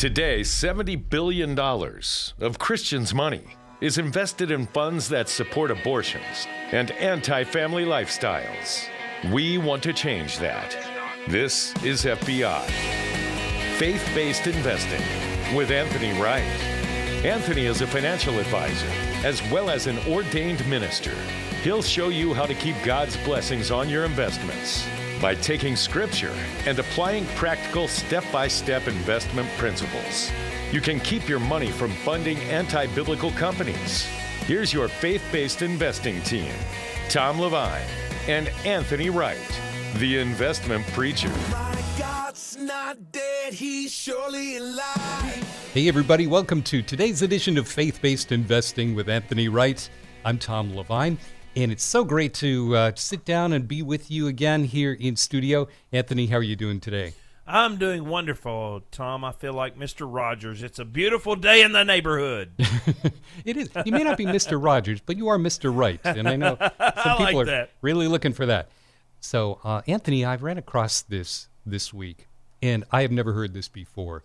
Today, $70 billion of Christians' money is invested in funds that support abortions and anti family lifestyles. We want to change that. This is FBI Faith Based Investing with Anthony Wright. Anthony is a financial advisor as well as an ordained minister. He'll show you how to keep God's blessings on your investments by taking scripture and applying practical step by step investment principles. You can keep your money from funding anti biblical companies. Here's your faith based investing team Tom Levine and Anthony Wright, the investment preacher. Dead, hey, everybody, welcome to today's edition of Faith Based Investing with Anthony Wright. I'm Tom Levine. And it's so great to uh, sit down and be with you again here in studio. Anthony, how are you doing today? I'm doing wonderful, Tom. I feel like Mr. Rogers. It's a beautiful day in the neighborhood. it is. You may not be Mr. Rogers, but you are Mr. Right. And I know some I people like are that. really looking for that. So, uh, Anthony, I've ran across this this week, and I have never heard this before,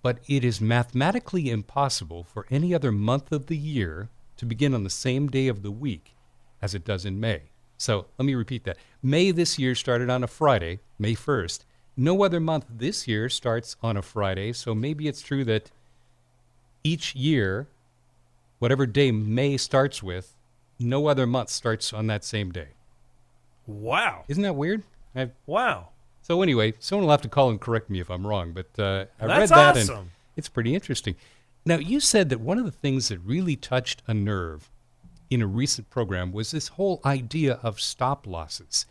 but it is mathematically impossible for any other month of the year to begin on the same day of the week as it does in May. So let me repeat that. May this year started on a Friday, May 1st. No other month this year starts on a Friday, so maybe it's true that each year, whatever day May starts with, no other month starts on that same day. Wow. Isn't that weird? I've, wow. So anyway, someone will have to call and correct me if I'm wrong, but uh, I That's read that awesome. and it's pretty interesting. Now, you said that one of the things that really touched a nerve in a recent program was this whole idea of stop losses.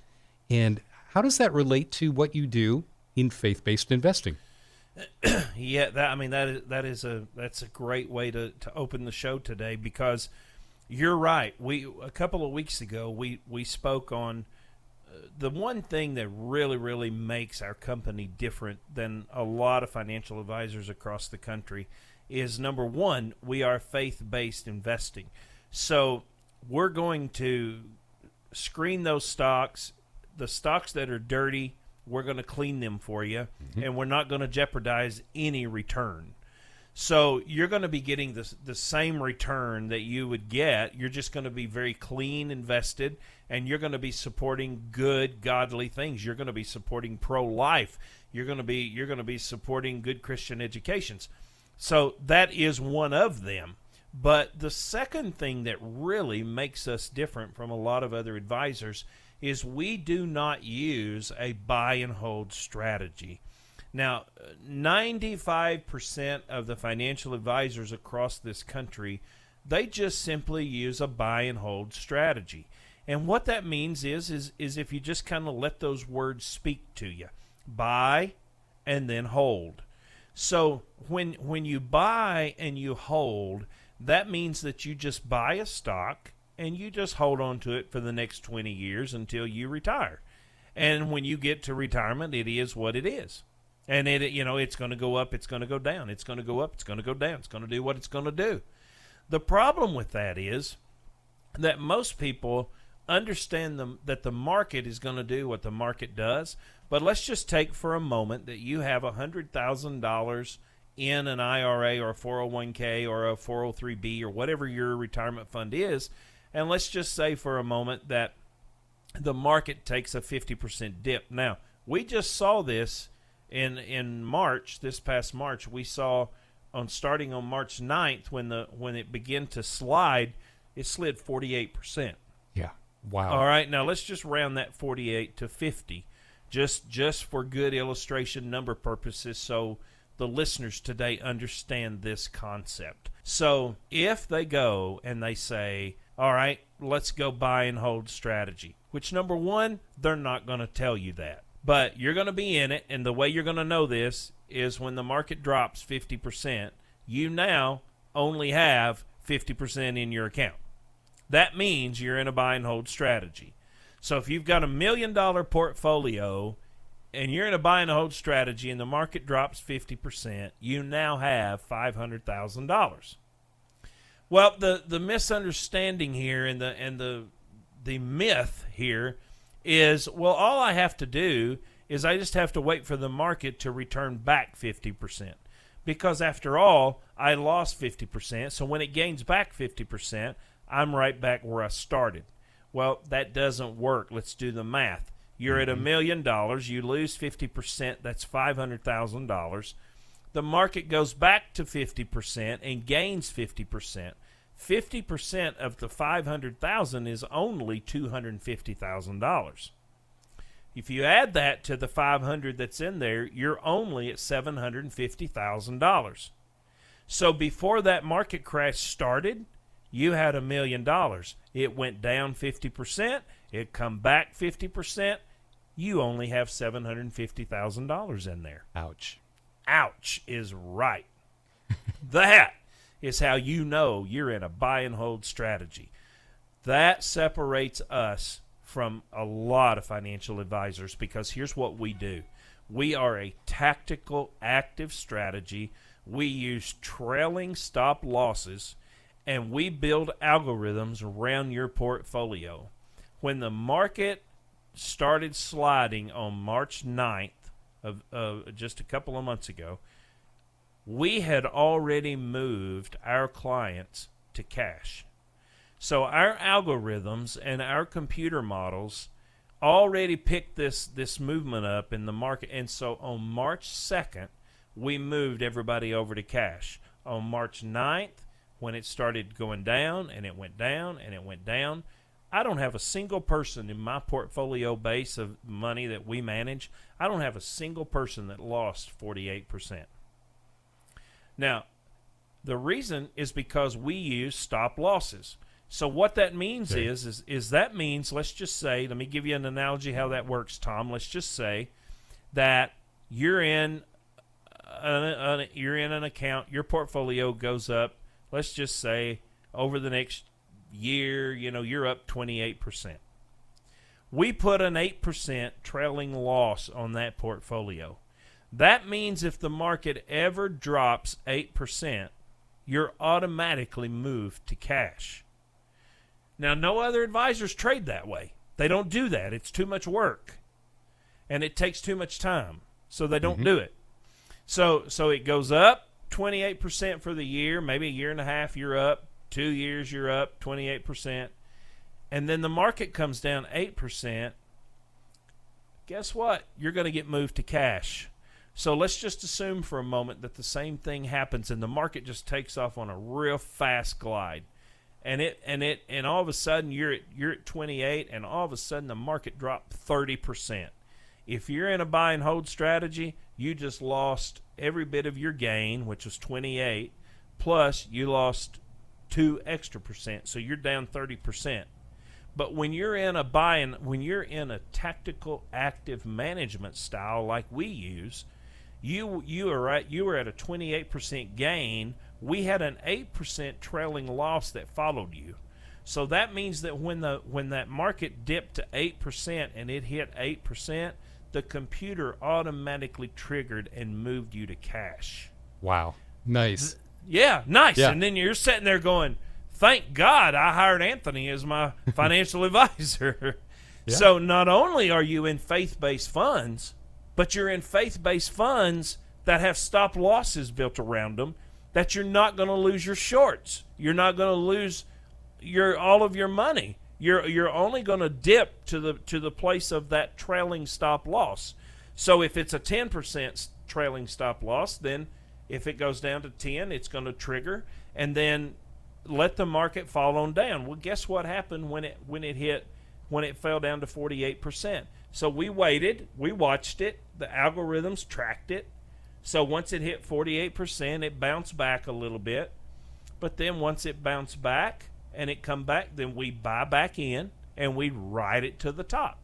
And how does that relate to what you do in faith-based investing? yeah, that I mean that is that is a that's a great way to, to open the show today because you're right. We a couple of weeks ago we we spoke on uh, the one thing that really really makes our company different than a lot of financial advisors across the country is number 1, we are faith-based investing. So we're going to screen those stocks. The stocks that are dirty, we're going to clean them for you, mm-hmm. and we're not going to jeopardize any return. So you're going to be getting the the same return that you would get. You're just going to be very clean invested, and you're going to be supporting good, godly things. You're going to be supporting pro life. You're going to be you're going to be supporting good Christian educations. So that is one of them. But the second thing that really makes us different from a lot of other advisors is we do not use a buy and hold strategy. Now, 95% of the financial advisors across this country, they just simply use a buy and hold strategy. And what that means is is is if you just kind of let those words speak to you. Buy and then hold. So when when you buy and you hold, that means that you just buy a stock and you just hold on to it for the next 20 years until you retire. And when you get to retirement, it is what it is. And it you know, it's going to go up, it's going to go down, it's going to go up, it's going to go down, it's going to do what it's going to do. The problem with that is that most people understand that the market is going to do what the market does. But let's just take for a moment that you have a $100,000 in an IRA or a 401k or a 403b or whatever your retirement fund is. And let's just say for a moment that the market takes a 50% dip. Now, we just saw this in in March, this past March. We saw on starting on March 9th when the when it began to slide, it slid 48%. Yeah. Wow. All right, now let's just round that 48 to 50 just just for good illustration number purposes so the listeners today understand this concept. So if they go and they say, all right, let's go buy and hold strategy, which number one, they're not going to tell you that. But you're going to be in it, and the way you're going to know this is when the market drops 50%, you now only have 50% in your account. That means you're in a buy and hold strategy. So if you've got a million dollar portfolio and you're in a buy and hold strategy and the market drops 50%, you now have $500,000. Well, the, the misunderstanding here and the and the the myth here is well all I have to do is I just have to wait for the market to return back 50%. because after all, I lost 50%. So when it gains back 50%, I'm right back where I started. Well, that doesn't work. Let's do the math. You're at a mm-hmm. million dollars, you lose 50%, that's $500,000. The market goes back to 50% and gains 50%. 50% of the 500,000 is only $250,000. If you add that to the 500 that's in there, you're only at $750,000. So before that market crash started, you had a million dollars. It went down 50%, it come back 50%, you only have $750,000 in there. Ouch. Ouch is right. that is how you know you're in a buy and hold strategy. That separates us from a lot of financial advisors because here's what we do we are a tactical, active strategy. We use trailing stop losses and we build algorithms around your portfolio. When the market started sliding on March 9th of just a couple of months ago, we had already moved our clients to cash. So our algorithms and our computer models already picked this this movement up in the market and so on March 2nd we moved everybody over to cash. On March 9th when it started going down and it went down and it went down, I don't have a single person in my portfolio base of money that we manage. I don't have a single person that lost 48%. Now, the reason is because we use stop losses. So what that means Okay. is, is is that means let's just say, let me give you an analogy how that works, Tom. Let's just say that you're in uh, an, an, you're in an account, your portfolio goes up, let's just say over the next year, you know, you're up 28%. We put an 8% trailing loss on that portfolio. That means if the market ever drops 8%, you're automatically moved to cash. Now, no other advisors trade that way. They don't do that. It's too much work and it takes too much time. So they don't mm-hmm. do it. So so it goes up 28% for the year, maybe a year and a half you're up, 2 years you're up 28%. And then the market comes down 8%. Guess what? You're going to get moved to cash. So let's just assume for a moment that the same thing happens and the market just takes off on a real fast glide. And it and it and all of a sudden you're at you're at 28 and all of a sudden the market dropped 30%. If you're in a buy and hold strategy, you just lost every bit of your gain, which was 28, plus you lost 2 extra percent. So you're down 30%. But when you're in a buy and when you're in a tactical active management style like we use, you you are right you were at a 28% gain. We had an 8% trailing loss that followed you. So that means that when the when that market dipped to 8% and it hit 8%, the computer automatically triggered and moved you to cash. Wow. Nice. Yeah, nice. Yeah. And then you're sitting there going, "Thank God I hired Anthony as my financial advisor." Yeah. So not only are you in faith-based funds, but you're in faith-based funds that have stop losses built around them that you're not going to lose your shorts. You're not going to lose your all of your money. You're you're only going to dip to the to the place of that trailing stop loss. So if it's a 10% trailing stop loss, then if it goes down to 10, it's going to trigger and then let the market fall on down. Well, guess what happened when it when it hit when it fell down to 48%? So we waited, we watched it, the algorithms tracked it. So once it hit 48%, it bounced back a little bit. But then once it bounced back and it come back, then we buy back in and we ride it to the top.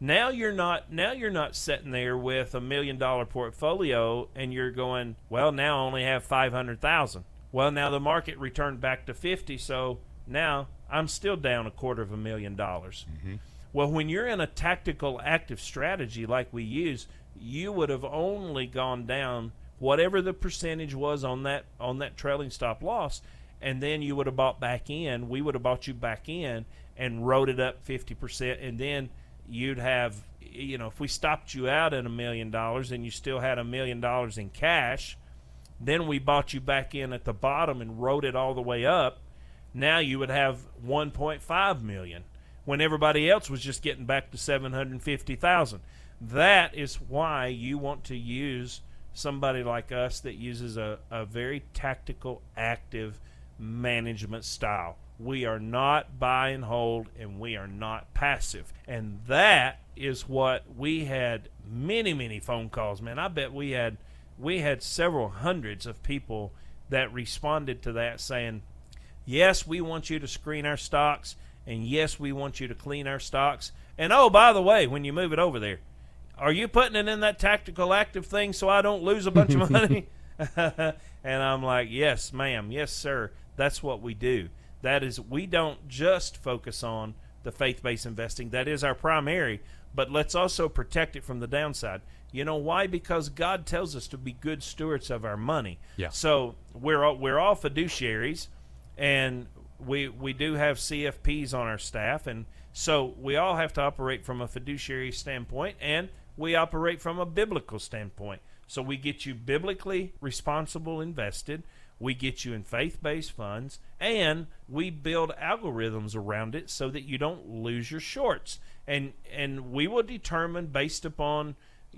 Now you're not now you're not sitting there with a million dollar portfolio and you're going, well, now I only have 500,000. Well, now the market returned back to 50, so now I'm still down a quarter of a million dollars. Mm-hmm. Well, when you're in a tactical active strategy like we use, you would have only gone down whatever the percentage was on that on that trailing stop loss, and then you would have bought back in. We would have bought you back in and rode it up fifty percent, and then you'd have you know if we stopped you out at a million dollars and you still had a million dollars in cash, then we bought you back in at the bottom and rode it all the way up, now you would have 1.5 million when everybody else was just getting back to 750,000. That is why you want to use somebody like us that uses a, a very tactical, active management style. We are not buy and hold, and we are not passive. And that is what we had many, many phone calls, man. I bet we had we had several hundreds of people that responded to that saying, Yes, we want you to screen our stocks, and yes, we want you to clean our stocks. And oh, by the way, when you move it over there, are you putting it in that tactical active thing so I don't lose a bunch of money? and I'm like, yes, ma'am, yes, sir. That's what we do. That is, we don't just focus on the faith based investing, that is our primary, but let's also protect it from the downside. You know why? Because God tells us to be good stewards of our money. Yeah. So we're all, we're all fiduciaries, and we we do have CFPs on our staff, and so we all have to operate from a fiduciary standpoint, and we operate from a biblical standpoint. So we get you biblically responsible invested we get you in faith based funds, and we build algorithms around it so that you don't lose your shorts. And and we will determine based upon,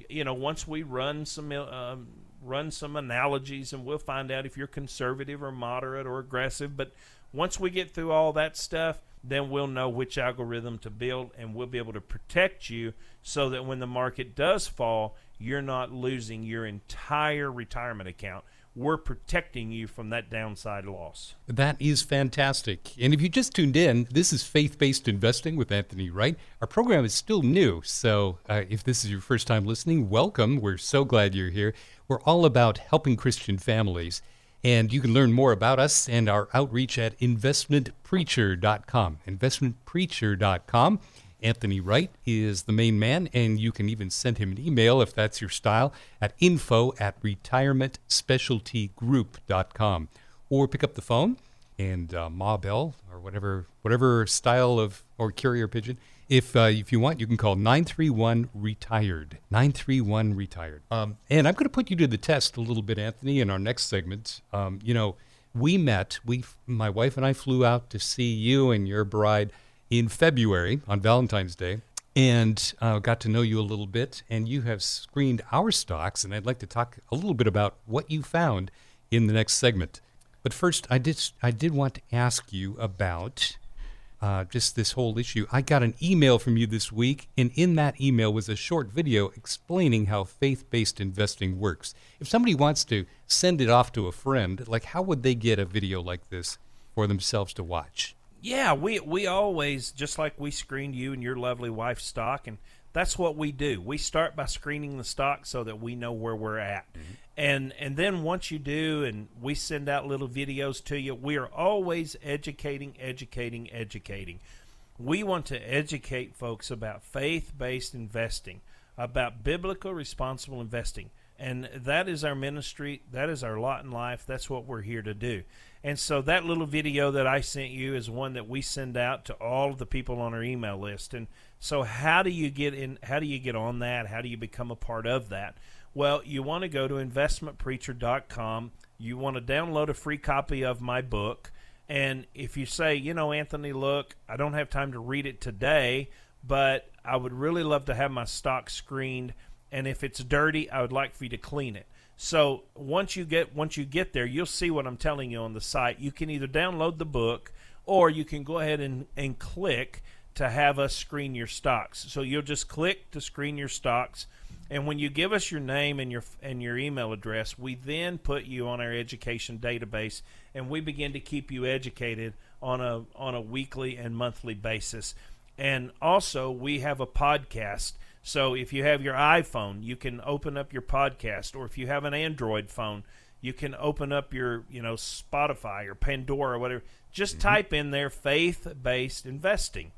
you know, once we run some um, run some analogies, and we'll find out if you're conservative or moderate or aggressive. But once we get through all that stuff, then we'll know which algorithm to build, and we'll be able to protect you so that when the market does fall, you're not losing your entire retirement account we're protecting you from that downside loss. That is fantastic. And if you just tuned in, this is Faith Based Investing with Anthony Wright. Our program is still new, so uh, if this is your first time listening, welcome. We're so glad you're here. We're all about helping Christian families. And you can learn more about us and our outreach at investmentpreacher.com. Investmentpreacher.com. Anthony Wright is the main man, and you can even send him an email if that's your style at info at retirementspecialtygroup.com or pick up the phone and uh, Ma Bell or whatever whatever style of or carrier pigeon. If uh, if you want, you can call 931 retired 931 retired. Um, and I'm going to put you to the test a little bit, Anthony, in our next segment. Um, you know, we met. We my wife and I flew out to see you and your bride in February on Valentine's Day and uh, got to know you a little bit. And you have screened our stocks, and I'd like to talk a little bit about what you found in the next segment. But first, I did I did want to ask you about uh, just this whole issue. I got an email from you this week, and in that email was a short video explaining how faith-based investing works. If somebody wants to send it off to a friend, like how would they get a video like this for themselves to watch? Yeah, we we always just like we screened you and your lovely wife's stock, and that's what we do. We start by screening the stock so that we know where we're at, mm-hmm. and and then once you do, and we send out little videos to you, we are always educating, educating, educating. We want to educate folks about faith-based investing, about biblical responsible investing, and that is our ministry. That is our lot in life. That's what we're here to do. And so that little video that I sent you is one that we send out to all of the people on our email list. And so how do you get in how do you get on that? How do you become a part of that? Well, you want to go to investmentpreacher.com. You want to download a free copy of my book. And if you say, you know, Anthony, look, I don't have time to read it today, but I would really love to have my stock screened. And if it's dirty, I would like for you to clean it. So once you get once you get there, you'll see what I'm telling you on the site. You can either download the book or you can go ahead and, and click to have us screen your stocks. So you'll just click to screen your stocks. And when you give us your name and your and your email address, we then put you on our education database and we begin to keep you educated on a on a weekly and monthly basis. And also we have a podcast so if you have your iPhone, you can open up your podcast, or if you have an Android phone, you can open up your, you know, Spotify or Pandora or whatever. Just mm-hmm. type in there faith-based investing,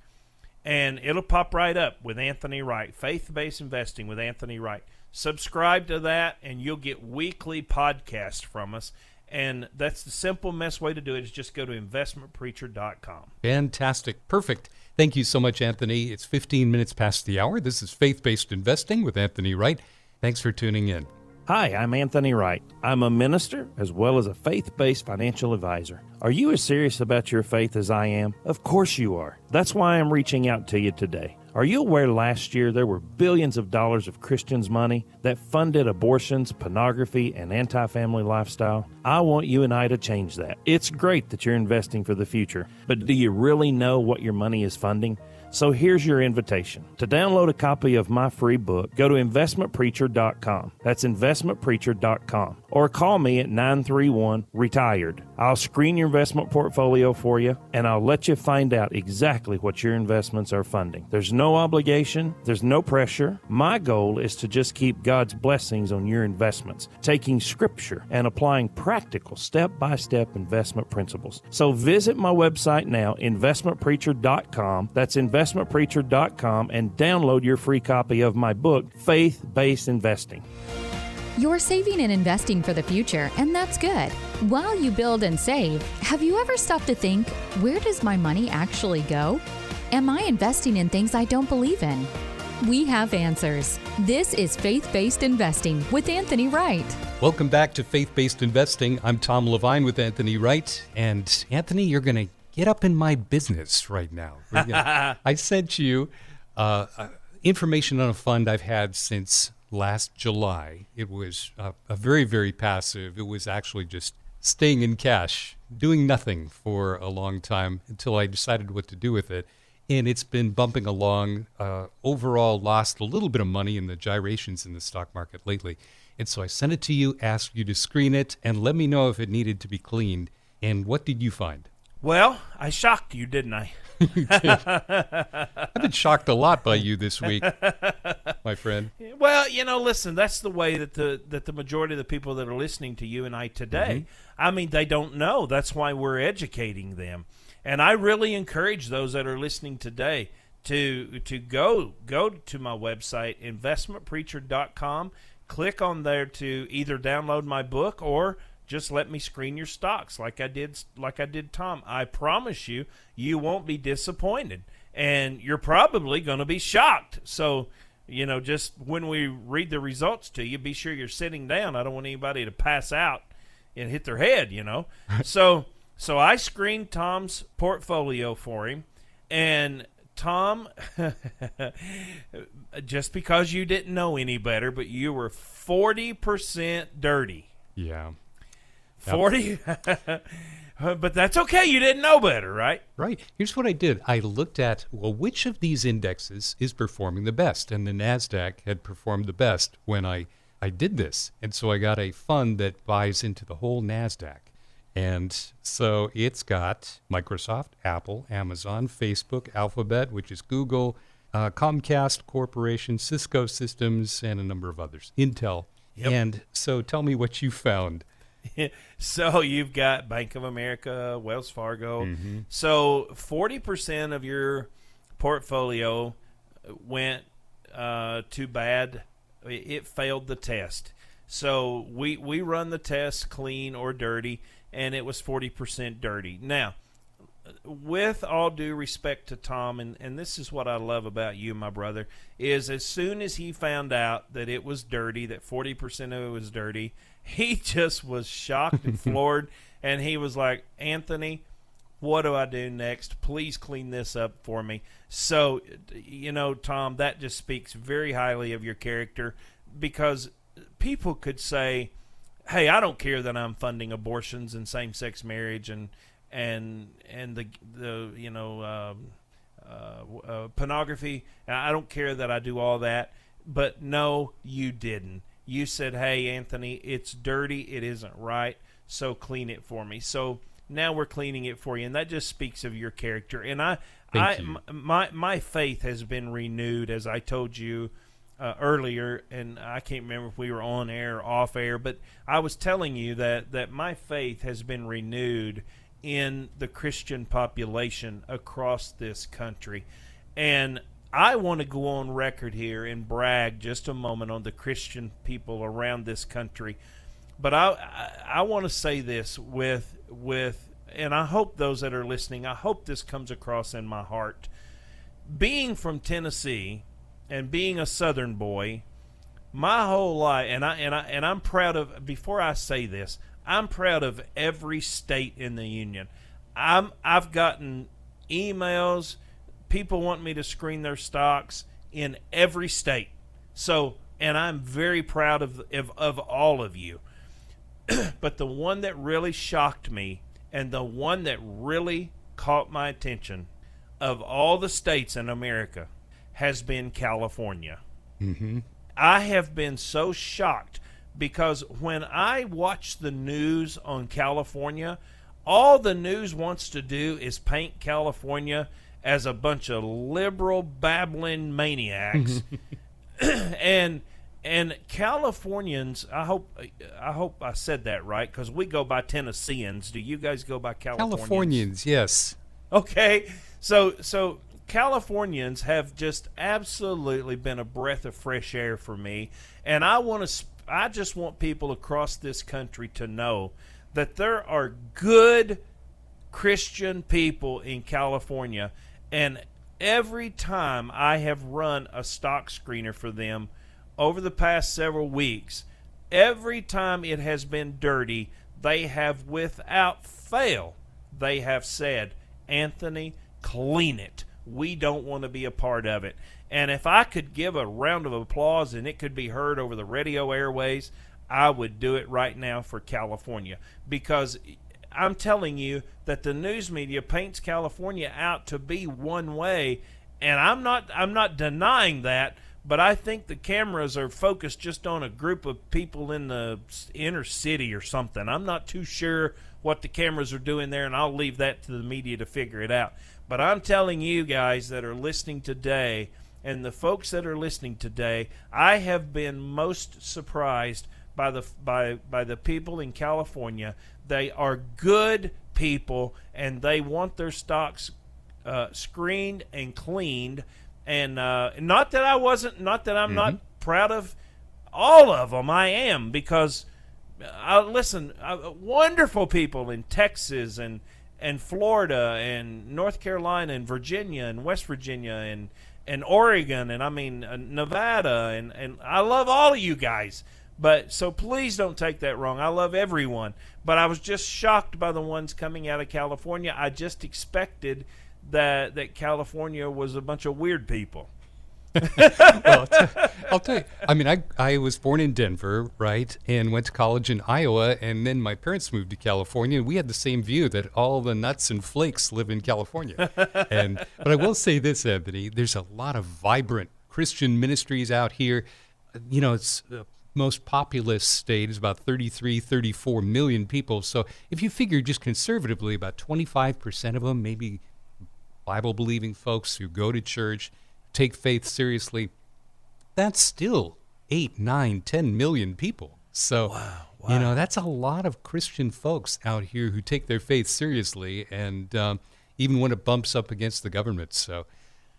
and it'll pop right up with Anthony Wright. Faith-based investing with Anthony Wright. Subscribe to that, and you'll get weekly podcasts from us. And that's the simple, best way to do it is just go to investmentpreacher.com. Fantastic. Perfect. Thank you so much, Anthony. It's 15 minutes past the hour. This is Faith Based Investing with Anthony Wright. Thanks for tuning in. Hi, I'm Anthony Wright. I'm a minister as well as a faith based financial advisor. Are you as serious about your faith as I am? Of course you are. That's why I'm reaching out to you today. Are you aware last year there were billions of dollars of Christians' money that funded abortions, pornography, and anti family lifestyle? I want you and I to change that. It's great that you're investing for the future, but do you really know what your money is funding? So here's your invitation. To download a copy of my free book, go to investmentpreacher.com. That's investmentpreacher.com. Or call me at 931 Retired. I'll screen your investment portfolio for you and I'll let you find out exactly what your investments are funding. There's no obligation, there's no pressure. My goal is to just keep God's blessings on your investments, taking scripture and applying practical step by step investment principles. So visit my website now, investmentpreacher.com. That's investmentpreacher.com and download your free copy of my book, Faith Based Investing. You're saving and investing for the future, and that's good. While you build and save, have you ever stopped to think, where does my money actually go? Am I investing in things I don't believe in? We have answers. This is Faith Based Investing with Anthony Wright. Welcome back to Faith Based Investing. I'm Tom Levine with Anthony Wright. And Anthony, you're going to get up in my business right now. I sent you uh, uh, information on a fund I've had since last July. It was uh, a very, very passive. It was actually just staying in cash, doing nothing for a long time until I decided what to do with it. And it's been bumping along. Uh, overall, lost a little bit of money in the gyrations in the stock market lately. And so I sent it to you, asked you to screen it, and let me know if it needed to be cleaned. And what did you find? Well, I shocked you, didn't I? I've been shocked a lot by you this week, my friend. Well, you know, listen, that's the way that the that the majority of the people that are listening to you and I today, mm-hmm. I mean, they don't know. That's why we're educating them. And I really encourage those that are listening today to to go go to my website investmentpreacher.com, click on there to either download my book or just let me screen your stocks like I did like I did Tom. I promise you you won't be disappointed and you're probably going to be shocked. So, you know, just when we read the results to you, be sure you're sitting down. I don't want anybody to pass out and hit their head, you know. so, so I screened Tom's portfolio for him and Tom, just because you didn't know any better, but you were 40% dirty. Yeah. 40 but that's okay. You didn't know better right? Right. Here's what i did. I looked at well which of these indexes is performing the best? And the nasdaq had performed the best when i i did this. And so i got a fund that buys into the whole nasdaq. And so it's got microsoft apple amazon facebook alphabet which is google uh, comcast corporation cisco systems and a number of others. Intel. Yep. and so tell me what you found so you've got Bank of America, Wells Fargo. Mm-hmm. So 40% of your portfolio went uh, too bad. It failed the test. So we, we run the test clean or dirty, and it was 40% dirty. Now, with all due respect to Tom, and, and this is what I love about you, my brother, is as soon as he found out that it was dirty, that 40% of it was dirty, he just was shocked and floored. And he was like, Anthony, what do I do next? Please clean this up for me. So, you know, Tom, that just speaks very highly of your character because people could say, hey, I don't care that I'm funding abortions and same sex marriage and and and the the you know um, uh, uh, pornography. I don't care that I do all that, but no, you didn't. You said, "Hey, Anthony, it's dirty. It isn't right. So clean it for me." So now we're cleaning it for you, and that just speaks of your character. And I, Thank I, my my faith has been renewed, as I told you. Uh, earlier, and I can't remember if we were on air or off air, but I was telling you that that my faith has been renewed in the Christian population across this country. And I want to go on record here and brag just a moment on the Christian people around this country. But I I, I want to say this with with and I hope those that are listening, I hope this comes across in my heart. Being from Tennessee and being a southern boy, my whole life, and I and I and I'm proud of. Before I say this, I'm proud of every state in the union. I'm I've gotten emails, people want me to screen their stocks in every state. So, and I'm very proud of of, of all of you. but the one that really shocked me, and the one that really caught my attention, of all the states in America, has been California. Mm-hmm. I have been so shocked because when I watch the news on California, all the news wants to do is paint California as a bunch of liberal babbling maniacs. and and Californians, I hope I hope I said that right because we go by Tennesseans. Do you guys go by Californians? Californians, yes. Okay, so so Californians have just absolutely been a breath of fresh air for me, and I want to. I just want people across this country to know that there are good Christian people in California, and every time I have run a stock screener for them over the past several weeks, every time it has been dirty, they have without fail, they have said, Anthony, clean it. We don't want to be a part of it. And if I could give a round of applause and it could be heard over the radio airways, I would do it right now for California because I'm telling you that the news media paints California out to be one way and I'm not I'm not denying that but I think the cameras are focused just on a group of people in the inner city or something. I'm not too sure what the cameras are doing there, and I'll leave that to the media to figure it out. But I'm telling you guys that are listening today, and the folks that are listening today, I have been most surprised by the by by the people in California. They are good people, and they want their stocks uh, screened and cleaned. And uh, not that I wasn't, not that I'm mm-hmm. not proud of all of them. I am because, uh, listen, uh, wonderful people in Texas and and Florida and North Carolina and Virginia and West Virginia and and Oregon and I mean uh, Nevada and and I love all of you guys. But so please don't take that wrong. I love everyone, but I was just shocked by the ones coming out of California. I just expected that that California was a bunch of weird people. well, I'll tell you. I mean, I I was born in Denver, right, and went to college in Iowa, and then my parents moved to California. And we had the same view that all the nuts and flakes live in California. and but I will say this, Anthony, there's a lot of vibrant Christian ministries out here. You know, it's the most populous state is about 33, 34 million people. So if you figure just conservatively, about 25% of them, maybe Bible believing folks who go to church take faith seriously, that's still eight, nine, ten million people. So, wow, wow. you know, that's a lot of Christian folks out here who take their faith seriously, and um, even when it bumps up against the government. So,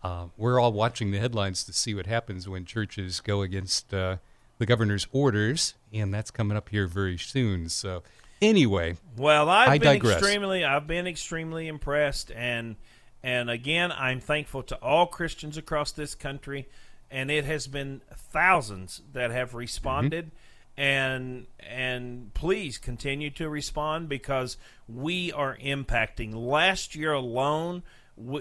uh, we're all watching the headlines to see what happens when churches go against uh, the governor's orders, and that's coming up here very soon. So, anyway, well, I've I been digress. extremely, I've been extremely impressed, and and again, I'm thankful to all Christians across this country, and it has been thousands that have responded. Mm-hmm. And and please continue to respond because we are impacting. Last year alone,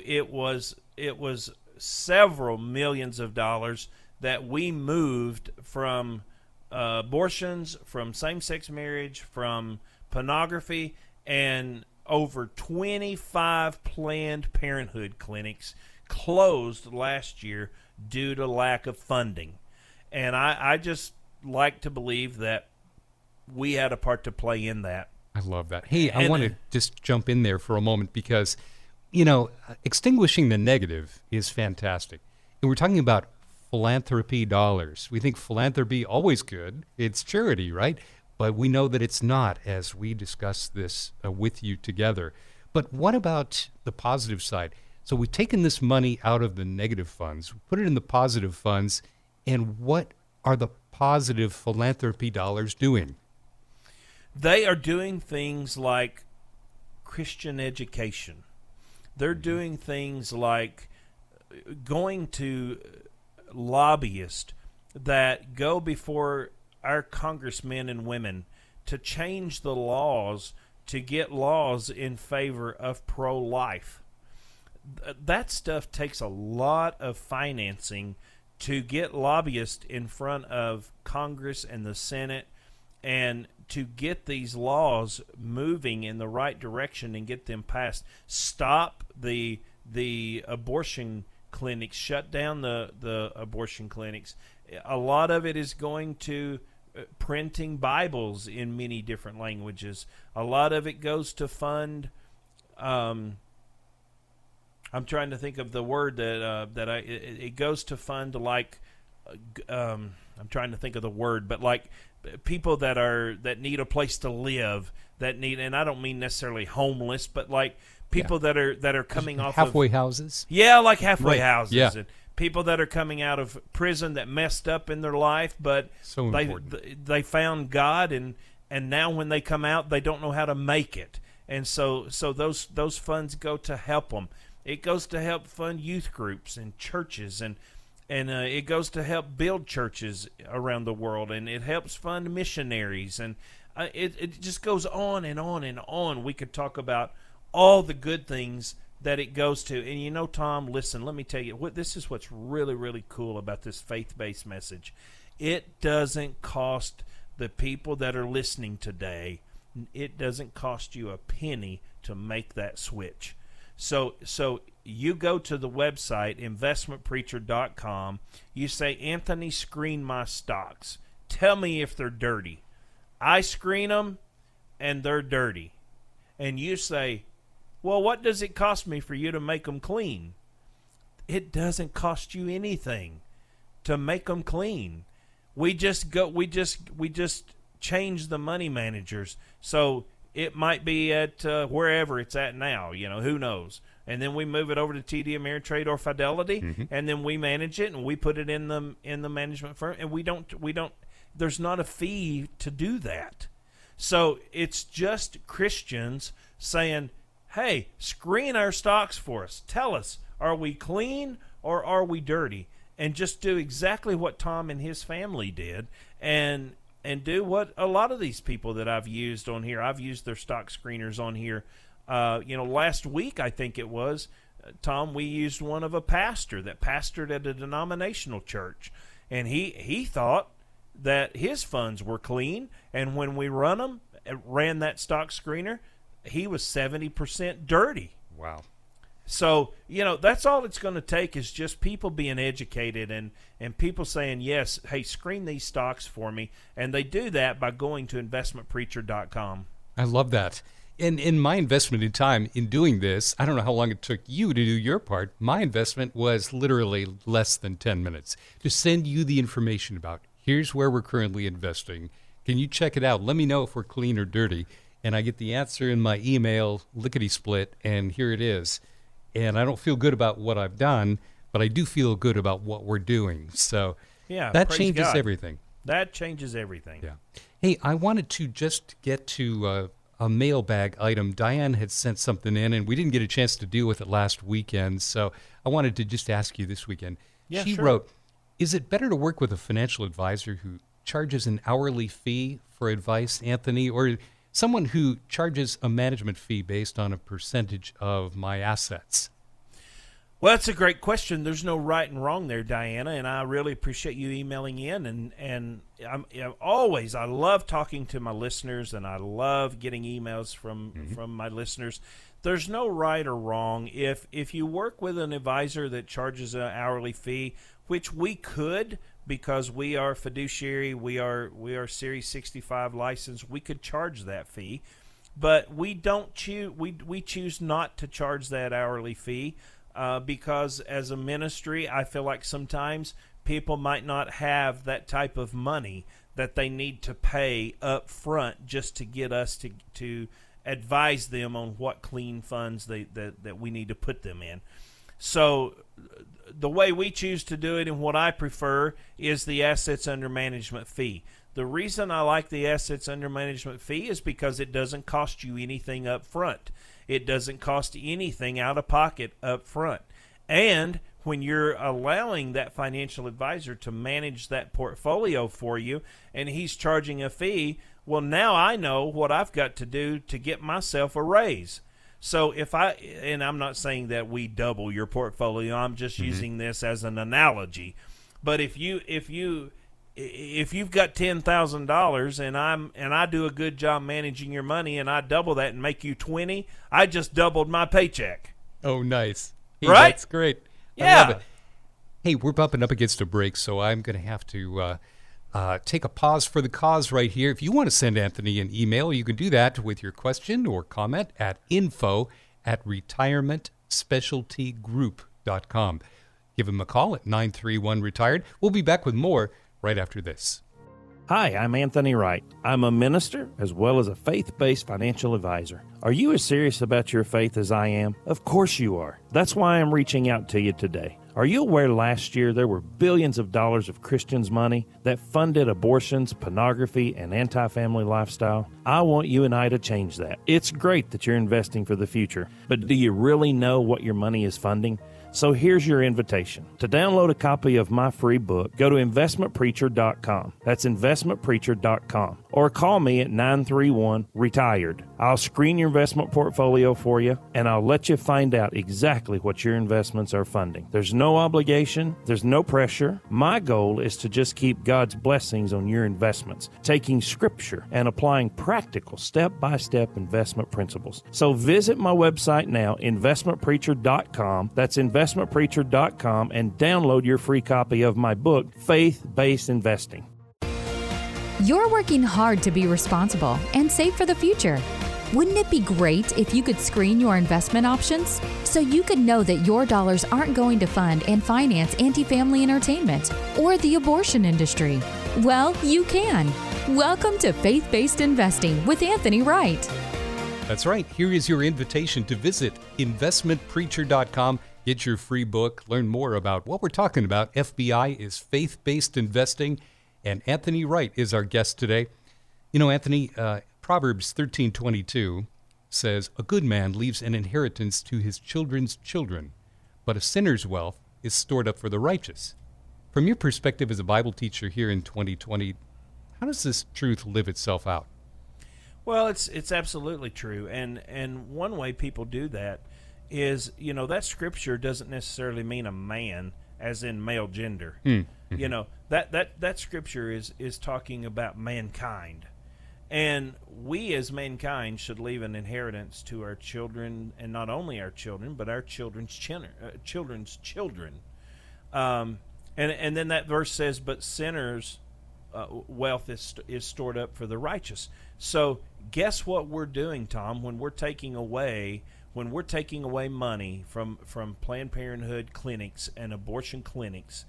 it was it was several millions of dollars that we moved from uh, abortions, from same-sex marriage, from pornography, and over 25 Planned Parenthood clinics closed last year due to lack of funding. And I, I just like to believe that we had a part to play in that. I love that. Hey, I want to just jump in there for a moment because, you know, extinguishing the negative is fantastic. And we're talking about philanthropy dollars. We think philanthropy always good. It's charity, right? But we know that it's not as we discuss this uh, with you together. But what about the positive side? So we've taken this money out of the negative funds, put it in the positive funds, and what are the positive philanthropy dollars doing? They are doing things like Christian education. They're mm-hmm. doing things like going to lobbyists that go before our congressmen and women to change the laws to get laws in favor of pro life. That stuff takes a lot of financing to get lobbyists in front of Congress and the Senate and to get these laws moving in the right direction and get them passed. Stop the the abortion clinics, shut down the, the abortion clinics. A lot of it is going to printing Bibles in many different languages. A lot of it goes to fund. Um, I'm trying to think of the word that uh, that I it, it, goes to fund like. Uh, um, I'm trying to think of the word, but like people that are that need a place to live, that need, and I don't mean necessarily homeless, but like people yeah. that are that are coming off halfway of, houses. Yeah, like halfway right. houses. Yeah. And people that are coming out of prison that messed up in their life, but so they they found God and and now when they come out, they don't know how to make it, and so so those those funds go to help them. It goes to help fund youth groups and churches and and uh, it goes to help build churches around the world and it helps fund missionaries and uh, it, it just goes on and on and on. We could talk about all the good things that it goes to. And you know, Tom, listen, let me tell you what this is what's really, really cool about this faith based message. It doesn't cost the people that are listening today, it doesn't cost you a penny to make that switch. So so you go to the website investmentpreacher.com, you say Anthony screen my stocks. Tell me if they're dirty. I screen them and they're dirty. And you say well, what does it cost me for you to make them clean? It doesn't cost you anything to make them clean. We just go we just we just change the money managers. So it might be at uh, wherever it's at now, you know, who knows. And then we move it over to TD Ameritrade or Fidelity mm-hmm. and then we manage it and we put it in the in the management firm and we don't we don't there's not a fee to do that. So it's just Christians saying, hey, screen our stocks for us. Tell us, are we clean or are we dirty? And just do exactly what Tom and his family did and and do what a lot of these people that I've used on here. I've used their stock screeners on here. Uh, you know, last week I think it was, uh, Tom, we used one of a pastor that pastored at a denominational church, and he he thought that his funds were clean, and when we run them, ran that stock screener, he was 70% dirty. Wow. So, you know, that's all it's going to take is just people being educated and, and people saying, yes, hey, screen these stocks for me. And they do that by going to investmentpreacher.com. I love that. And in my investment in time in doing this, I don't know how long it took you to do your part. My investment was literally less than 10 minutes to send you the information about here's where we're currently investing. Can you check it out? Let me know if we're clean or dirty and I get the answer in my email, lickety split, and here it is. And I don't feel good about what I've done, but I do feel good about what we're doing. So yeah, that changes God. everything. That changes everything. Yeah. Hey, I wanted to just get to uh, a mailbag item. Diane had sent something in, and we didn't get a chance to deal with it last weekend. So I wanted to just ask you this weekend. Yeah, she sure. wrote, Is it better to work with a financial advisor who charges an hourly fee for advice, Anthony, or someone who charges a management fee based on a percentage of my assets? Well, that's a great question. There's no right and wrong there, Diana, and I really appreciate you emailing in. And and I'm always I love talking to my listeners, and I love getting emails from mm-hmm. from my listeners. There's no right or wrong. If if you work with an advisor that charges an hourly fee, which we could, because we are fiduciary, we are we are Series 65 licensed, we could charge that fee, but we don't choose we we choose not to charge that hourly fee uh, because as a ministry, I feel like sometimes people might not have that type of money that they need to pay up front just to get us to to advise them on what clean funds they that, that we need to put them in. So the way we choose to do it and what I prefer is the assets under management fee. The reason I like the assets under management fee is because it doesn't cost you anything up front. It doesn't cost anything out of pocket up front. And when you're allowing that financial advisor to manage that portfolio for you and he's charging a fee, well, now I know what I've got to do to get myself a raise. So if I, and I'm not saying that we double your portfolio, I'm just mm-hmm. using this as an analogy. But if you, if you, if you've got ten thousand dollars and I'm and I do a good job managing your money and I double that and make you twenty, I just doubled my paycheck. Oh, nice! Hey, right? That's great. Yeah. Hey, we're bumping up against a break, so I'm going to have to uh, uh, take a pause for the cause right here. If you want to send Anthony an email, you can do that with your question or comment at info at retirementspecialtygroup.com. Give him a call at 931 Retired. We'll be back with more right after this. Hi, I'm Anthony Wright. I'm a minister as well as a faith based financial advisor. Are you as serious about your faith as I am? Of course you are. That's why I'm reaching out to you today. Are you aware last year there were billions of dollars of Christians' money that funded abortions, pornography, and anti family lifestyle? I want you and I to change that. It's great that you're investing for the future, but do you really know what your money is funding? So here's your invitation. To download a copy of my free book, go to investmentpreacher.com. That's investmentpreacher.com. Or call me at 931 Retired. I'll screen your investment portfolio for you and I'll let you find out exactly what your investments are funding. There's no obligation, there's no pressure. My goal is to just keep God's blessings on your investments, taking scripture and applying practical step by step investment principles. So visit my website now, investmentpreacher.com. That's investment investmentpreacher.com and download your free copy of my book, Faith Based Investing. You're working hard to be responsible and save for the future. Wouldn't it be great if you could screen your investment options so you could know that your dollars aren't going to fund and finance anti family entertainment or the abortion industry? Well, you can. Welcome to Faith Based Investing with Anthony Wright. That's right. Here is your invitation to visit investmentpreacher.com Get your free book, learn more about what we're talking about. FBI is faith based investing, and Anthony Wright is our guest today. You know, Anthony, uh, Proverbs 13:22 says, "A good man leaves an inheritance to his children's children, but a sinner's wealth is stored up for the righteous." From your perspective as a Bible teacher here in 2020, how does this truth live itself out? Well, it's it's absolutely true, and and one way people do that is you know that scripture doesn't necessarily mean a man as in male gender. Mm. You know that that that scripture is is talking about mankind, and we as mankind should leave an inheritance to our children, and not only our children, but our children's children, uh, children's children. Um, and and then that verse says, "But sinners." Uh, wealth is is stored up for the righteous. So, guess what we're doing, Tom, when we're taking away when we're taking away money from from Planned Parenthood clinics and abortion clinics,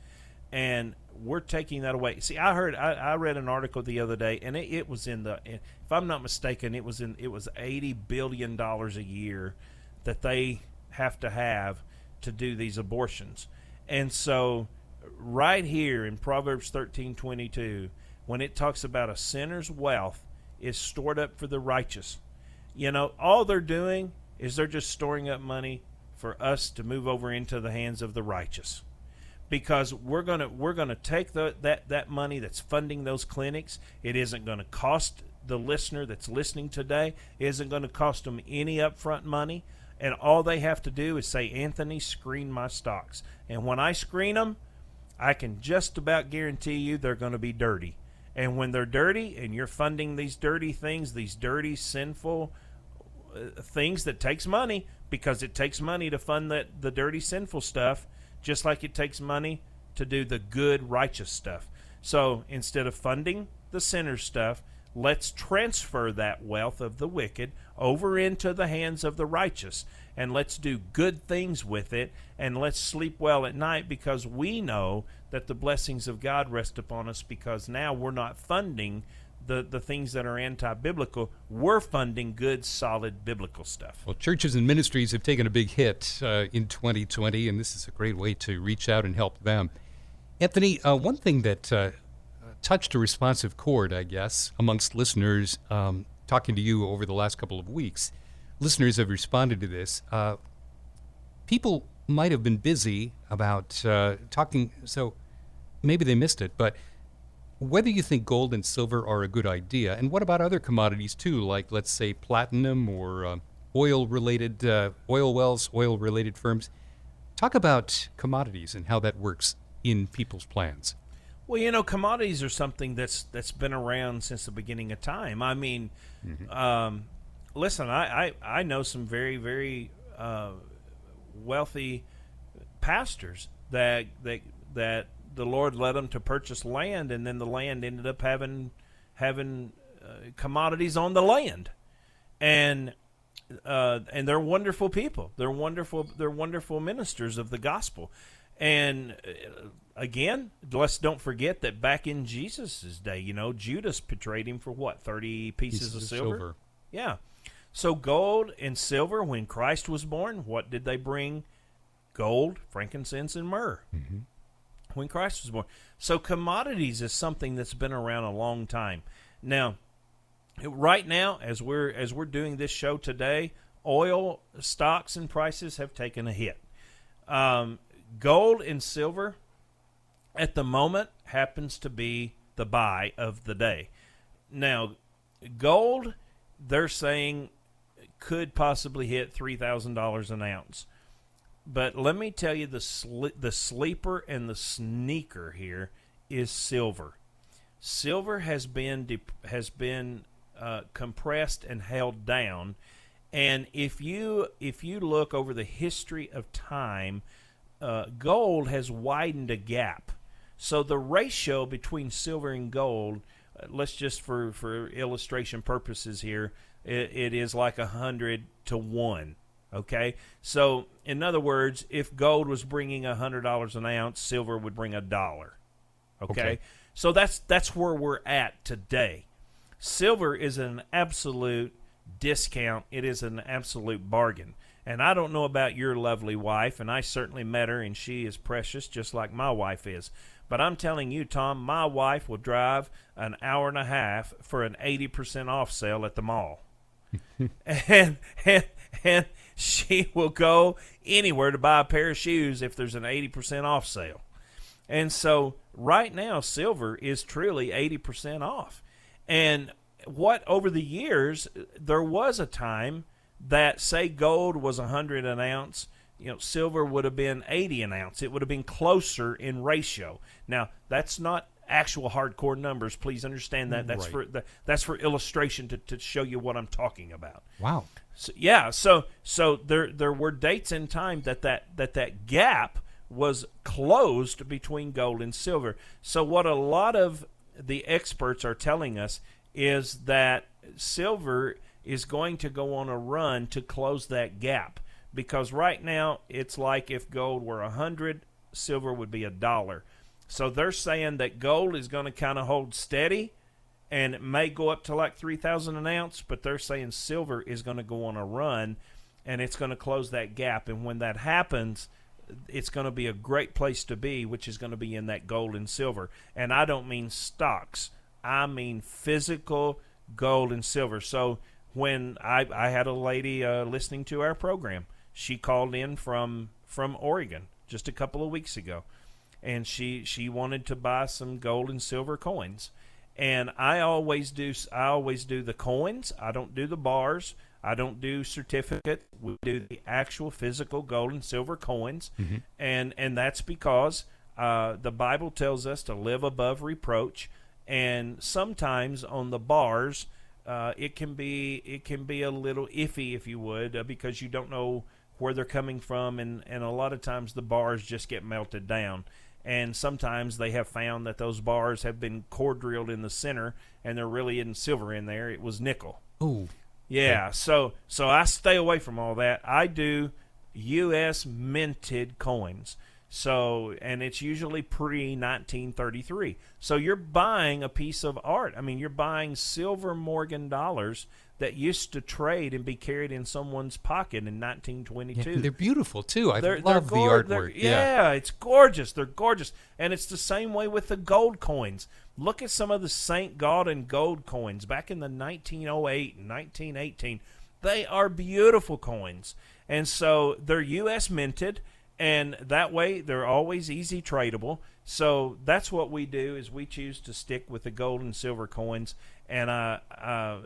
and we're taking that away. See, I heard I, I read an article the other day, and it, it was in the if I'm not mistaken, it was in it was eighty billion dollars a year that they have to have to do these abortions, and so right here in Proverbs thirteen twenty two, when it talks about a sinner's wealth is stored up for the righteous, you know, all they're doing is they're just storing up money for us to move over into the hands of the righteous. Because we're going to we're going to take the, that that money that's funding those clinics. It isn't going to cost the listener that's listening today. It isn't going to cost them any upfront money. And all they have to do is say Anthony screen my stocks. And when I screen them I can just about guarantee you they're going to be dirty. And when they're dirty and you're funding these dirty things these dirty sinful Uh, things that takes money because it takes money to fund the, the dirty sinful stuff just like it takes money to do the good righteous stuff. So instead of funding the sinner stuff let's transfer that wealth of the wicked over into the hands of the righteous. And let's do good things with it. And let's sleep well at night because we know that the blessings of God rest upon us because now we're not funding the, the things that are anti biblical, we're funding good, solid biblical stuff. Well, churches and ministries have taken a big hit uh, in 2020, and this is a great way to reach out and help them. Anthony, uh, one thing that uh, touched a responsive chord, I guess, amongst listeners um, talking to you over the last couple of weeks, listeners have responded to this. Uh, people might have been busy about uh, talking, so maybe they missed it. But whether you think gold and silver are a good idea, and what about other commodities too, like let's say platinum or uh, oil-related uh, oil wells, oil-related firms? Talk about commodities and how that works in people's plans. Well, you know, commodities are something that's that's been around since the beginning of time. I mean, mm-hmm. um, listen, I, I, I know some very very uh, wealthy pastors that that that the Lord led them to purchase land, and then the land ended up having having uh, commodities on the land, and uh, and they're wonderful people. They're wonderful. They're wonderful ministers of the gospel. And uh, again, let's don't forget that back in Jesus' day, you know, Judas betrayed him for what thirty pieces, pieces of, silver? of silver. Yeah. So gold and silver, when Christ was born, what did they bring? Gold, frankincense, and myrrh. Mm-hmm. When Christ was born. So commodities is something that's been around a long time. Now, right now, as we're as we're doing this show today, oil stocks and prices have taken a hit. Um, gold and silver, at the moment, happens to be the buy of the day. Now, gold, they're saying could possibly hit three thousand dollars an ounce. But let me tell you, the the sleeper and the sneaker here is silver. Silver has been de- has been uh, compressed and held down. And if you if you look over the history of time, uh, gold has widened a gap. So the ratio between silver and gold, uh, let's just for for illustration purposes here, it, it is like a hundred to one. Okay, so in other words, if gold was bringing a hundred dollars an ounce, silver would bring a dollar. Okay? okay, so that's that's where we're at today. Silver is an absolute discount. It is an absolute bargain. And I don't know about your lovely wife, and I certainly met her, and she is precious, just like my wife is. But I'm telling you, Tom, my wife will drive an hour and a half for an 80% off sale at the mall. and, and, and she will go anywhere to buy a pair of shoes if there's an 80% off sale. And so right now, silver is truly 80% off. And what over the years there was a time that say gold was a hundred an ounce, you know, silver would have been eighty an ounce. It would have been closer in ratio. Now that's not actual hardcore numbers. Please understand that. That's right. for that's for illustration to, to show you what I'm talking about. Wow. So, yeah. So so there there were dates in time that that that that gap was closed between gold and silver. So what a lot of the experts are telling us is that silver is going to go on a run to close that gap because right now it's like if gold were a hundred, silver would be a dollar. So they're saying that gold is going to kind of hold steady, and it may go up to like three thousand an ounce, but they're saying silver is going to go on a run, and it's going to close that gap. And when that happens, it's going to be a great place to be, which is going to be in that gold and silver. And I don't mean stocks; I mean physical gold and silver. So when I, I had a lady uh, listening to our program, she called in from from Oregon just a couple of weeks ago, and she she wanted to buy some gold and silver coins. And I always do I always do the coins. I don't do the bars. I don't do certificates. We do the actual physical gold and silver coins, mm-hmm. and and that's because uh, the Bible tells us to live above reproach, and sometimes on the bars, uh, it can be it can be a little iffy, if you would, uh, because you don't know where they're coming from, and and a lot of times the bars just get melted down. And sometimes they have found that those bars have been core drilled in the center, and there really isn't silver in there. It was nickel. Ooh. Yeah, so so I stay away from all that. I do U.S. minted coins. So, and it's usually pre 1933. So you're buying a piece of art. I mean, you're buying silver Morgan dollars that used to trade and be carried in someone's pocket in 1922. Yeah, they're beautiful too. I they're, love they're the artwork. Yeah, yeah, it's gorgeous. They're gorgeous, and it's the same way with the gold coins. Look at some of the Saint Gaudens gold coins back in the 1908 and 1918. They are beautiful coins, and so they're U.S. minted and that way they're always easy tradable. So that's what we do is we choose to stick with the gold and silver coins, and uh, uh,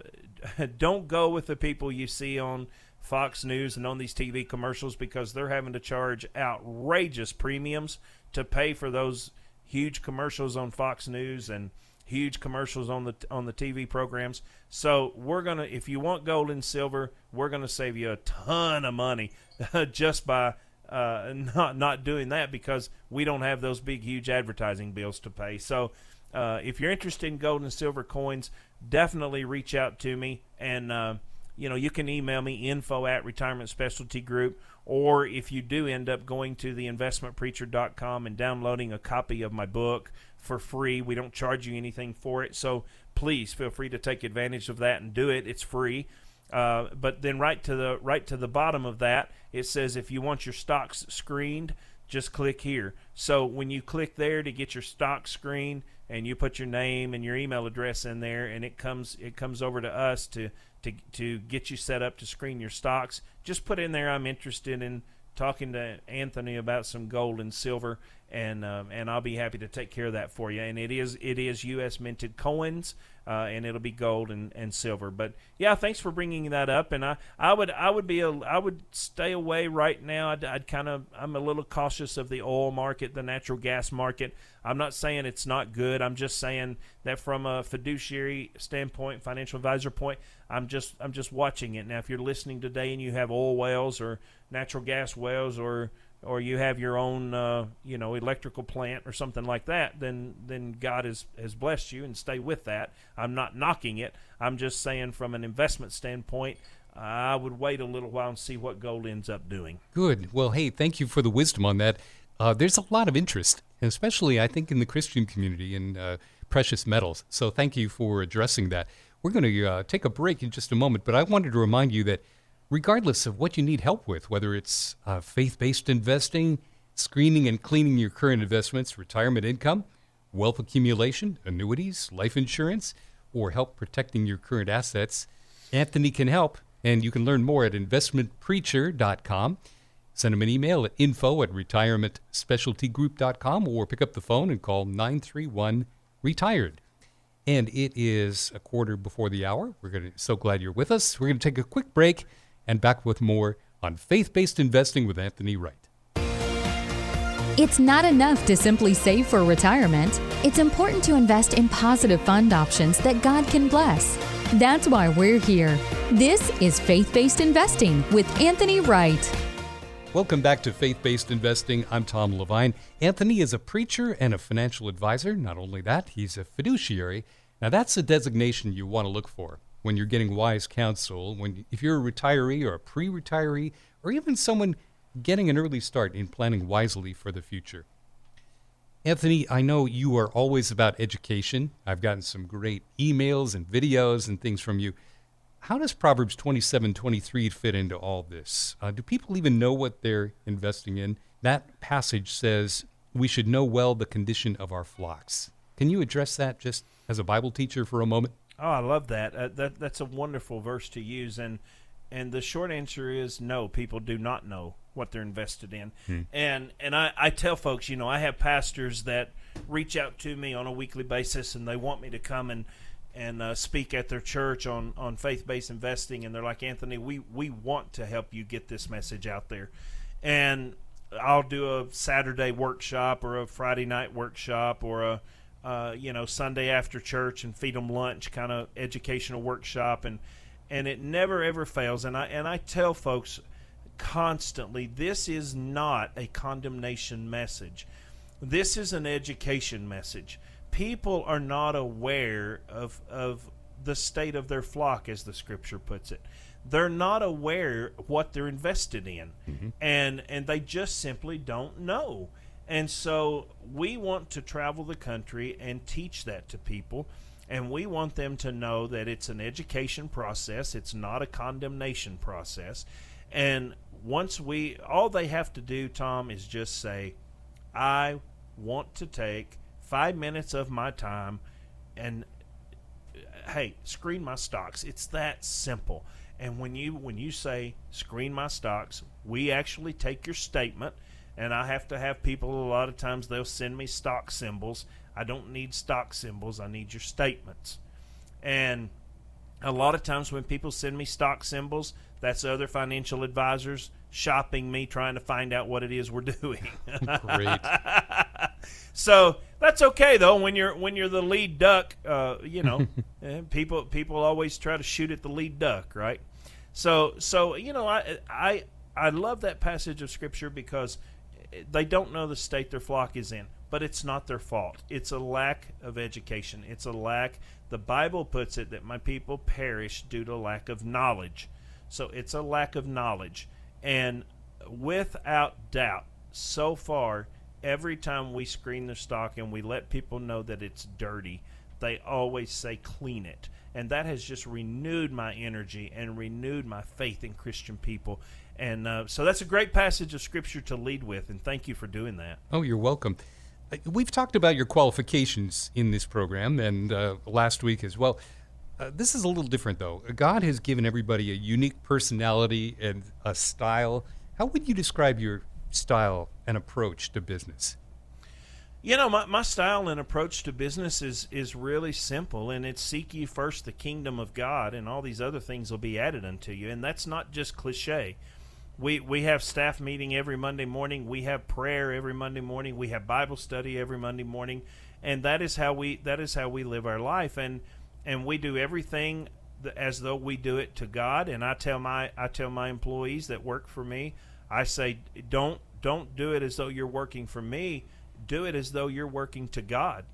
don't go with the people you see on Fox News and on these TV commercials because they're having to charge outrageous premiums to pay for those huge commercials on Fox News and huge commercials on the on the TV programs. So we're gonna, if you want gold and silver, we're gonna save you a ton of money just by uh, not not doing that because we don't have those big huge advertising bills to pay. So uh, if you're interested in gold and silver coins, definitely reach out to me and. Uh, you know, you can email me info at retirement specialty group, or if you do end up going to the investmentpreacher.com and downloading a copy of my book for free, we don't charge you anything for it. So please feel free to take advantage of that and do it. It's free. Uh, but then right to the right to the bottom of that, it says if you want your stocks screened, just click here. So when you click there to get your stock screened, and you put your name and your email address in there, and it comes it comes over to us to to to get you set up to screen your stocks. Just put in there. I'm interested in talking to Anthony about some gold and silver, and um, and I'll be happy to take care of that for you. And it is it is U.S. minted coins, uh, and it'll be gold and, and silver. But yeah, thanks for bringing that up. And I, I would I would be a, I would stay away right now. I'd, I'd kind of I'm a little cautious of the oil market, the natural gas market. I'm not saying it's not good. I'm just saying that from a fiduciary standpoint, financial advisor point, I'm just I'm just watching it. Now, if you're listening today and you have oil wells or natural gas wells or or you have your own uh, you know electrical plant or something like that, then then God has has blessed you and stay with that. I'm not knocking it. I'm just saying from an investment standpoint, I would wait a little while and see what gold ends up doing. Good. Well, hey, thank you for the wisdom on that. Uh, there's a lot of interest, especially I think in the Christian community in uh, precious metals. So thank you for addressing that. We're going to uh, take a break in just a moment, but I wanted to remind you that regardless of what you need help with, whether it's uh, faith based investing, screening and cleaning your current investments, retirement income, wealth accumulation, annuities, life insurance, or help protecting your current assets, Anthony can help. And you can learn more at investmentpreacher.com. Send him an email at info at retirementspecialtygroup.com or pick up the phone and call 931 Retired. And it is a quarter before the hour. We're going to so glad you're with us. We're going to take a quick break and back with more on faith based investing with Anthony Wright. It's not enough to simply save for retirement. It's important to invest in positive fund options that God can bless. That's why we're here. This is Faith Based Investing with Anthony Wright. Welcome back to Faith Based Investing. I'm Tom Levine. Anthony is a preacher and a financial advisor. Not only that, he's a fiduciary. Now, that's a designation you want to look for when you're getting wise counsel, when if you're a retiree or a pre-retiree, or even someone getting an early start in planning wisely for the future. Anthony, I know you are always about education. I've gotten some great emails and videos and things from you. How does Proverbs 27 23 fit into all this? Uh, do people even know what they're investing in? That passage says we should know well the condition of our flocks. Can you address that just as a Bible teacher for a moment? Oh, I love that. Uh, that that's a wonderful verse to use, and and the short answer is no. People do not know what they're invested in, hmm. and and I, I tell folks, you know, I have pastors that reach out to me on a weekly basis, and they want me to come and and uh, speak at their church on on faith based investing, and they're like, Anthony, we we want to help you get this message out there, and I'll do a Saturday workshop or a Friday night workshop or a uh, you know, Sunday after church and feed them lunch, kind of educational workshop, and and it never ever fails. And I and I tell folks constantly, this is not a condemnation message. This is an education message. People are not aware of of the state of their flock, as the scripture puts it. They're not aware what they're invested in, mm-hmm. and and they just simply don't know. And so we want to travel the country and teach that to people. And we want them to know that it's an education process, it's not a condemnation process. And once we, all they have to do, Tom, is just say, I want to take five minutes of my time and hey, screen my stocks. It's that simple. And when you when you say screen my stocks, we actually take your statement and I have to have people a lot of times they'll send me stock symbols. I don't need stock symbols. I need your statements. And a lot of times when people send me stock symbols, that's other financial advisors shopping me trying to find out what it is we're doing. Great. so that's okay though when you're when you're the lead duck, uh, you know, eh, people people always try to shoot at the lead duck, right? So so you know I I I love that passage of scripture because they don't know the state their flock is in, but it's not their fault. It's a lack of education. It's a lack. The Bible puts it that my people perish due to lack of knowledge. So it's a lack of knowledge. And without doubt, so far, every time we screen the stock and we let people know that it's dirty, they always say clean it. And that has just renewed my energy and renewed my faith in Christian people. And uh, so that's a great passage of Scripture to lead with. And thank you for doing that. Oh, you're welcome. We've talked about your qualifications in this program and uh, last week as well. Uh, this is a little different, though. God has given everybody a unique personality and a style. How would you describe your style and approach to business? You know, my, my style and approach to business is, is really simple, and it's seek ye first the kingdom of God, and all these other things will be added unto you. And that's not just cliche. We, we have staff meeting every Monday morning. We have prayer every Monday morning. We have Bible study every Monday morning, and that is how we that is how we live our life. And and we do everything as though we do it to God. And I tell my I tell my employees that work for me, I say don't don't do it as though you're working for me. Do it as though you're working to God.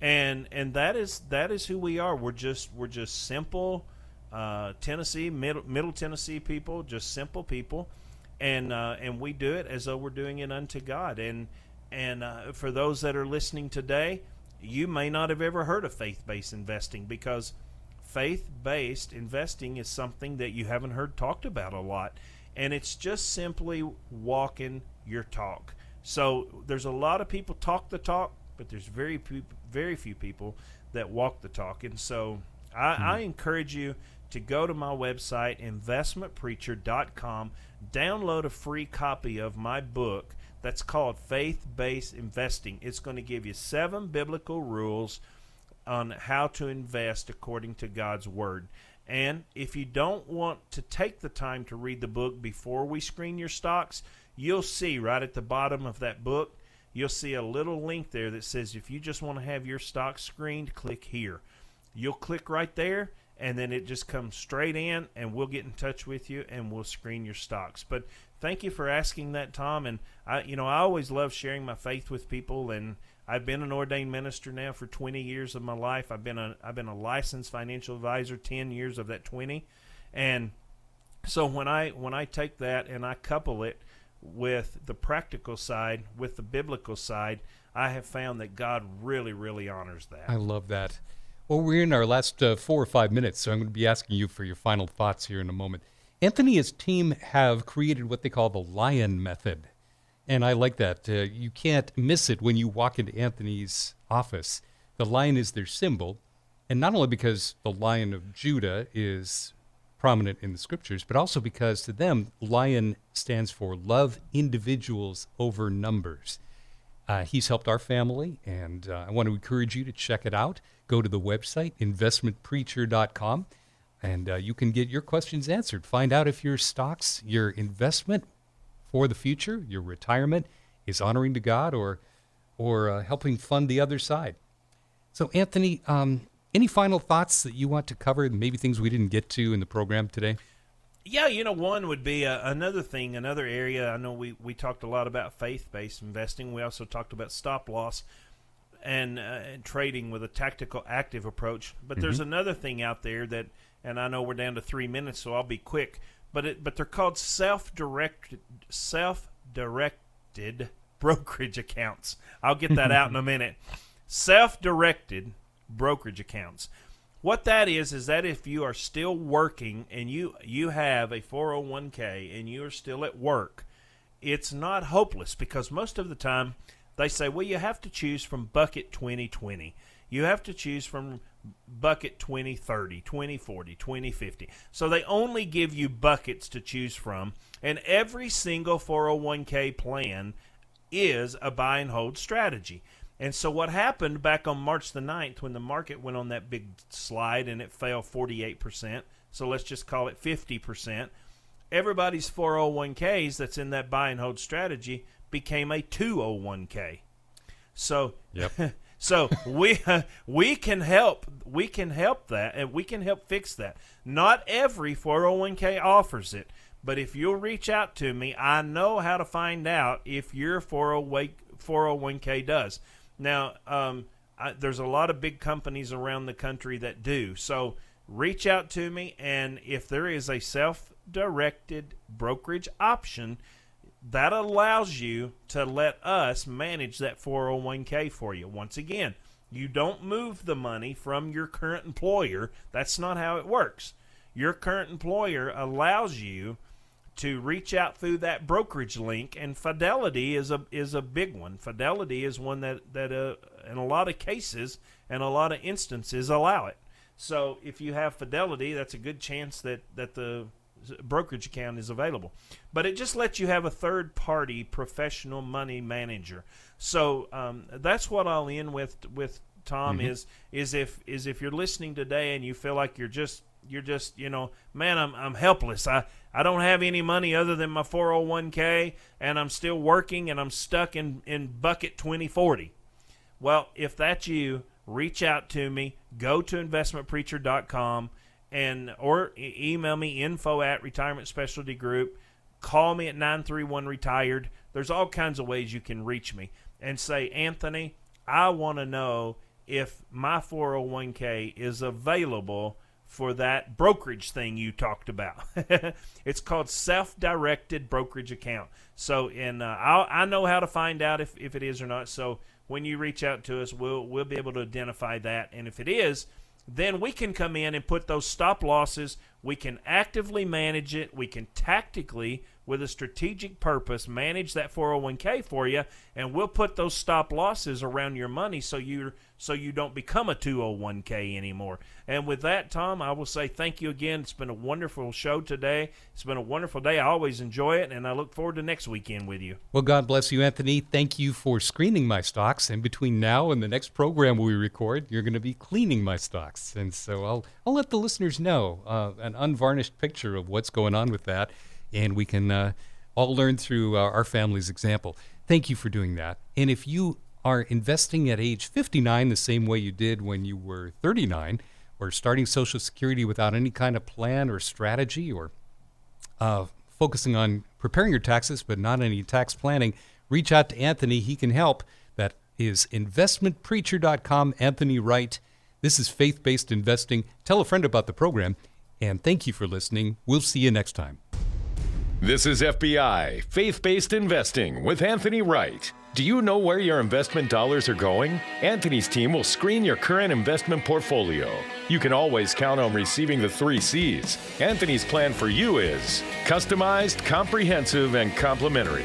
And and that is that is who we are. We're just we're just simple uh, Tennessee, middle, middle Tennessee people, just simple people, and uh, and we do it as though we're doing it unto God. And and uh, for those that are listening today, you may not have ever heard of faith-based investing because faith-based investing is something that you haven't heard talked about a lot, and it's just simply walking your talk. So there's a lot of people talk the talk, but there's very very few people that walk the talk, and so I, hmm. I encourage you to go to my website, investmentpreacher.com, download a free copy of my book that's called Faith Based Investing. It's going to give you seven biblical rules on how to invest according to God's Word. And if you don't want to take the time to read the book before we screen your stocks, you'll see right at the bottom of that book, you'll see a little link there that says if you just want to have your stocks screened, click here. You'll click right there and then it just comes straight in and we'll get in touch with you and we'll screen your stocks. But thank you for asking that tom and i you know i always love sharing my faith with people and i've been an ordained minister now for 20 years of my life. I've been a i've been a licensed financial advisor 10 years of that 20 and so when i when i take that and i couple it with the practical side with the biblical side i have found that god really really honors that. I love that well, we're in our last uh, four or five minutes, so I'm going to be asking you for your final thoughts here in a moment. Anthony and his team have created what they call the Lion Method. And I like that. Uh, you can't miss it when you walk into Anthony's office. The lion is their symbol. And not only because the Lion of Judah is prominent in the scriptures, but also because to them, lion stands for love individuals over numbers. Uh, he's helped our family, and uh, I want to encourage you to check it out. Go to the website, investmentpreacher.com, and uh, you can get your questions answered. Find out if your stocks, your investment for the future, your retirement, is honoring to God or, or uh, helping fund the other side. So, Anthony, um, any final thoughts that you want to cover, maybe things we didn't get to in the program today? Yeah, you know, one would be uh, another thing, another area. I know we, we talked a lot about faith based investing. We also talked about stop loss and, uh, and trading with a tactical active approach. But mm-hmm. there's another thing out there that, and I know we're down to three minutes, so I'll be quick. But it, but they're called self directed self directed brokerage accounts. I'll get that out in a minute. Self directed brokerage accounts. What that is is that if you are still working and you you have a 401k and you are still at work, it's not hopeless because most of the time they say, well, you have to choose from bucket 2020. You have to choose from bucket 2030, 2040, 2050. So they only give you buckets to choose from, and every single 401k plan is a buy and hold strategy. And so what happened back on March the 9th when the market went on that big slide and it fell 48%, so let's just call it 50%, everybody's 401ks that's in that buy and hold strategy became a 201k. So Yep. so we we can help we can help that and we can help fix that. Not every 401k offers it, but if you'll reach out to me, I know how to find out if your 401k does. Now, um, I, there's a lot of big companies around the country that do. So reach out to me, and if there is a self-directed brokerage option that allows you to let us manage that 401k for you. Once again, you don't move the money from your current employer. That's not how it works. Your current employer allows you to reach out through that brokerage link and Fidelity is a is a big one. Fidelity is one that that uh, in a lot of cases and a lot of instances allow it. So if you have Fidelity, that's a good chance that that the brokerage account is available. But it just lets you have a third party professional money manager. So um, that's what I'll end with with Tom is is if is if you're listening today and you feel like you're just you're just you know man I'm I'm helpless. I I don't have any money other than my 401k and I'm still working and I'm stuck in in bucket 2040. Well, if that's you, reach out to me. Go to investmentpreacher.com and or email me info at retirement specialty group. Call me at 931 retired. There's all kinds of ways you can reach me and say, Anthony, I want to know if my 401k is available for that brokerage thing you talked about. it's called self-directed brokerage account. So, and uh, I know how to find out if, if it is or not. So, when you reach out to us, we'll we'll be able to identify that. And if it is, then we can come in and put those stop losses. We can actively manage it. We can tactically, with a strategic purpose, manage that 401k for you, and we'll put those stop losses around your money so you so you don't become a 201k anymore. And with that, Tom, I will say thank you again. It's been a wonderful show today. It's been a wonderful day. I always enjoy it, and I look forward to next weekend with you. Well, God bless you, Anthony. Thank you for screening my stocks. And between now and the next program we record, you're going to be cleaning my stocks. And so I'll, I'll let the listeners know uh, an unvarnished picture of what's going on with that. And we can uh, all learn through uh, our family's example. Thank you for doing that. And if you are investing at age 59 the same way you did when you were 39, or starting Social Security without any kind of plan or strategy, or uh, focusing on preparing your taxes but not any tax planning, reach out to Anthony. He can help. That is investmentpreacher.com. Anthony Wright. This is faith based investing. Tell a friend about the program. And thank you for listening. We'll see you next time. This is FBI, Faith Based Investing with Anthony Wright. Do you know where your investment dollars are going? Anthony's team will screen your current investment portfolio. You can always count on receiving the three C's. Anthony's plan for you is customized, comprehensive, and complimentary.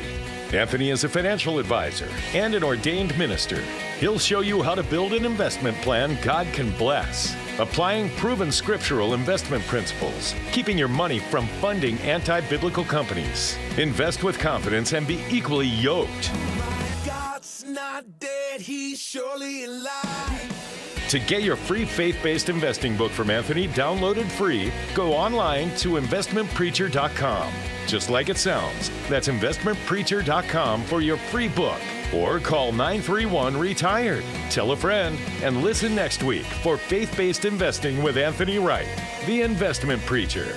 Anthony is a financial advisor and an ordained minister. He'll show you how to build an investment plan God can bless, applying proven scriptural investment principles, keeping your money from funding anti biblical companies. Invest with confidence and be equally yoked. God's not dead, he's surely alive. To get your free faith based investing book from Anthony downloaded free, go online to investmentpreacher.com. Just like it sounds, that's investmentpreacher.com for your free book. Or call 931 Retired. Tell a friend and listen next week for Faith Based Investing with Anthony Wright, the investment preacher.